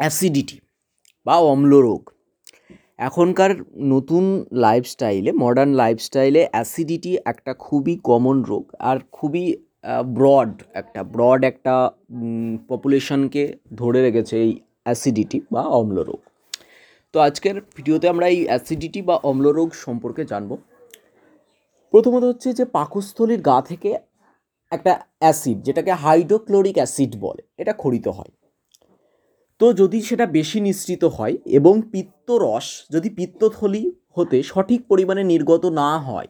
Acidity বা অম্ল রোগ এখনকার নতুন লাইফস্টাইলে মডার্ন লাইফস্টাইলে অ্যাসিডিটি একটা খুবই কমন রোগ আর খুবই ব্রড একটা ব্রড একটা পপুলেশনকে ধরে রেখেছে এই অ্যাসিডিটি বা অম্ল রোগ তো আজকের ভিডিওতে আমরা এই অ্যাসিডিটি বা অম্ল রোগ সম্পর্কে জানব। প্রথমত হচ্ছে যে পাকস্থলীর গা থেকে একটা অ্যাসিড যেটাকে হাইড্রোক্লোরিক অ্যাসিড বলে, এটা খরিত হয়। তো যদি সেটা বেশি নিঃসৃত হয় এবং পিত্তরস যদি পিত্তথলি হতে সঠিক পরিমাণে নির্গত না হয়,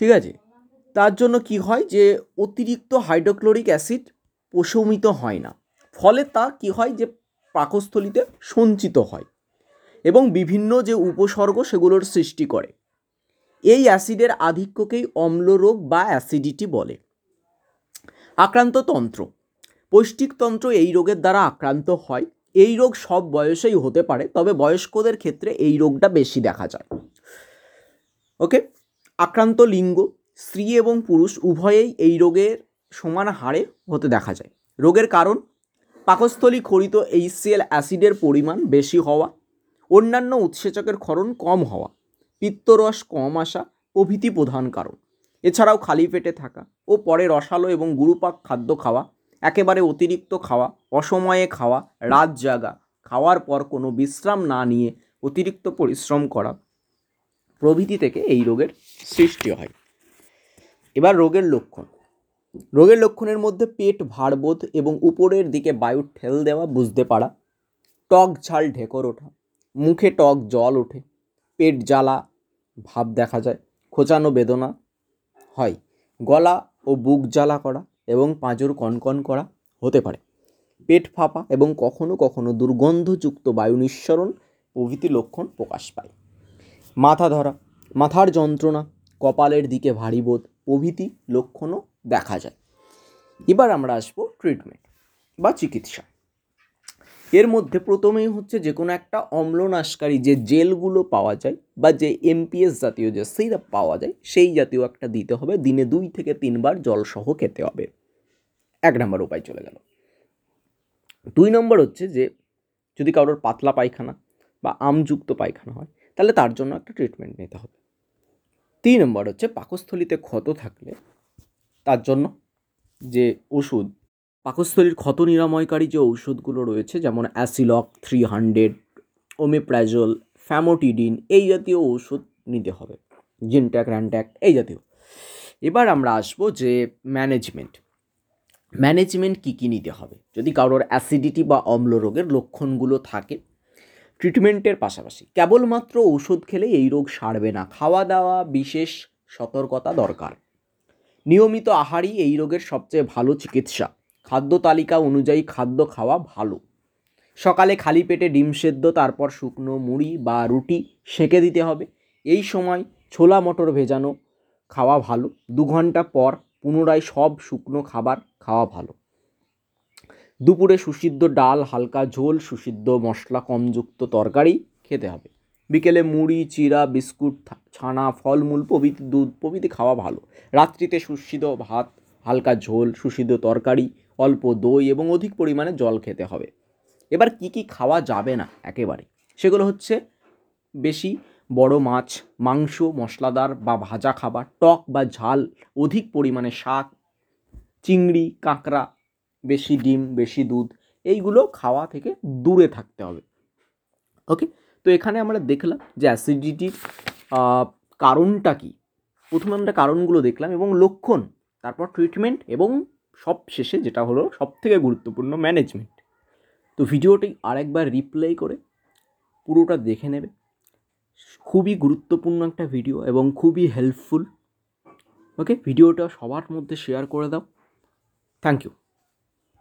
ঠিক আছে? তার জন্য কি হয় যে অতিরিক্ত হাইড্রোক্লোরিক অ্যাসিড প্রশমিত হয় না। ফলে তা কি হয় যে পাকস্থলিতে সঞ্চিত হয় এবং বিভিন্ন যে উপসর্গ সেগুলোর সৃষ্টি করে। এই অ্যাসিডের আধিক্যকেই অম্লরোগ বা অ্যাসিডিটি বলে। আক্রান্ত তন্ত্র। পৌষ্টিকতন্ত্র এই রোগের দ্বারা আক্রান্ত হয়। এই রোগ সব বয়সেই হতে পারে, তবে বয়স্কদের ক্ষেত্রে এই রোগটা বেশি দেখা যায়। ওকে? আক্রান্ত লিঙ্গ, স্ত্রী এবং পুরুষ উভয়েই এই রোগের সমান হারে হতে দেখা যায়। রোগের কারণ? পাকস্থলী খরিত এইচসিএল অ্যাসিডের পরিমাণ বেশি হওয়া, অন্যান্য উৎসেচকের ক্ষরণ কম হওয়া, পিত্তরস কম আসা প্রভৃতি প্রধান কারণ। এছাড়াও খালি পেটে থাকা ও পরে রসালো এবং গুরুপাক খাদ্য খাওয়া একেবারে অতিরিক্ত খাওয়া, অসময়ে খাওয়া, রাত জাগা, খাওয়ার পর কোনো বিশ্রাম না নিয়ে অতিরিক্ত পরিশ্রম করা প্রভৃতি থেকে এই রোগের সৃষ্টি হয়। এবার রোগের লক্ষণ। রোগের লক্ষণের মধ্যে পেট ভারবোধ এবং উপরের দিকে বায়ু ঠেল দেওয়া বুঝতে পারা, টক ঝাল ঢেকর ওঠা, মুখে টক জল ওঠে, পেট জ্বালা, ভাব দেখা যায়, খোঁচানো বেদনা হয়, গলা ও বুক জ্বালা করা এবং পাঁজর কনকন করা হতে পারে। পেট ফাঁপা এবং কখনো কখনো দুর্গন্ধযুক্ত বায়ু নিঃসরণ প্রভৃতি লক্ষণ প্রকাশ পায়। মাথা ধরা, মাথার যন্ত্রণা, কপালের দিকে ভারী বোধ প্রভৃতি লক্ষণও দেখা যায়। এবার আমরা আসব ট্রিটমেন্ট বা চিকিৎসা। এর মধ্যে প্রথমেই হচ্ছে যে কোনো একটা অম্লনাশকারী যে জেলগুলো পাওয়া যায় বা যে এমপিএস জাতীয় যে সিরাপ পাওয়া যায়, সেই জাতীয় একটা দিতে হবে। দিনে দুই থেকে তিনবার জলসহ খেতে হবে। এক নম্বর উপায় চলে গেল। দুই নম্বর হচ্ছে যে, যদি কারোর পাতলা পায়খানা বা আমযুক্ত পায়খানা হয়, তাহলে তার জন্য একটা ট্রিটমেন্ট নিতে হবে। তিন নম্বর হচ্ছে পাকস্থলিতে ক্ষত থাকলে তার জন্য যে ওষুধ, পাকস্থলীর ক্ষত নিরাময়কারী যে ঔষধগুলো রয়েছে, যেমন Acilok three hundred omeprazole famotidine এই জাতীয় ওষুধ নিতে হবে। জিনট্যাক র্যান্ট্যাক এই জাতীয়। এবার আমরা আসব যে ম্যানেজমেন্ট ম্যানেজমেন্ট কী কী নিতে হবে? যদি কারোর অ্যাসিডিটি বা অম্ল রোগের লক্ষণগুলো থাকে ট্রিটমেন্টের পাশাপাশি। কেবলমাত্র ওষুধ খেলে এই রোগ সারবে না। খাওয়া দাওয়া বিশেষ সতর্কতা দরকার। নিয়মিত আহারই এই রোগের সবচেয়ে ভালো চিকিৎসা। খাদ্য তালিকা অনুযায়ী খাদ্য খাওয়া ভালো। সকালে খালি পেটে ডিম সেদ্ধ, তারপর শুকনো মুড়ি বা রুটি সেঁকে দিতে হবে। এই সময় ছোলা মটর ভেজানো খাওয়া ভালো। দু ঘণ্টা পর পুনরায় সব শুকনো খাবার খাওয়া ভালো। দুপুরে সুসিদ্ধ ডাল, হালকা ঝোল, সুসিদ্ধ মশলা, কমযুক্ত তরকারি খেতে হবে। বিকেলে মুড়ি, চিরা, বিস্কুট ছানা, ফলমূল, প্রভৃতি দুধ, প্রভৃতি খাওয়া ভালো। রাত্রিতে সুসিদ্ধ ভাত, হালকা ঝোল, সুসিদ্ধ তরকারি, অল্প দই এবং অধিক পরিমাণে জল খেতে হবে। এবার কি কি খাওয়া যাবে না একেবারে? সেগুলো হচ্ছে বেশি বড় মাছ, মাংস, মশলাদার বা ভাজা খাবার, টক বা ঝাল, অধিক পরিমাণে শাক, চিংড়ি, কাঁকড়া, বেশি ডিম, বেশি দুধ, এইগুলো খাওয়া থেকে দূরে থাকতে হবে। ওকে তো এখানে আমরা দেখলাম যে অ্যাসিডিটির কারণটা কী? প্রথমে আমরা কারণগুলো দেখলাম এবং লক্ষণ, তারপর ট্রিটমেন্ট এবং সব শেষে যেটা হলো সব থেকে গুরুত্বপূর্ণ ম্যানেজমেন্ট তো ভিডিওটি আরেকবার রিপ্লে করে পুরোটা দেখে নেবে। খুবই গুরুত্বপূর্ণ একটা ভিডিও এবং খুবই হেল্পফুল ওকে ভিডিওটা সবার মধ্যে শেয়ার করে দাও। Thank you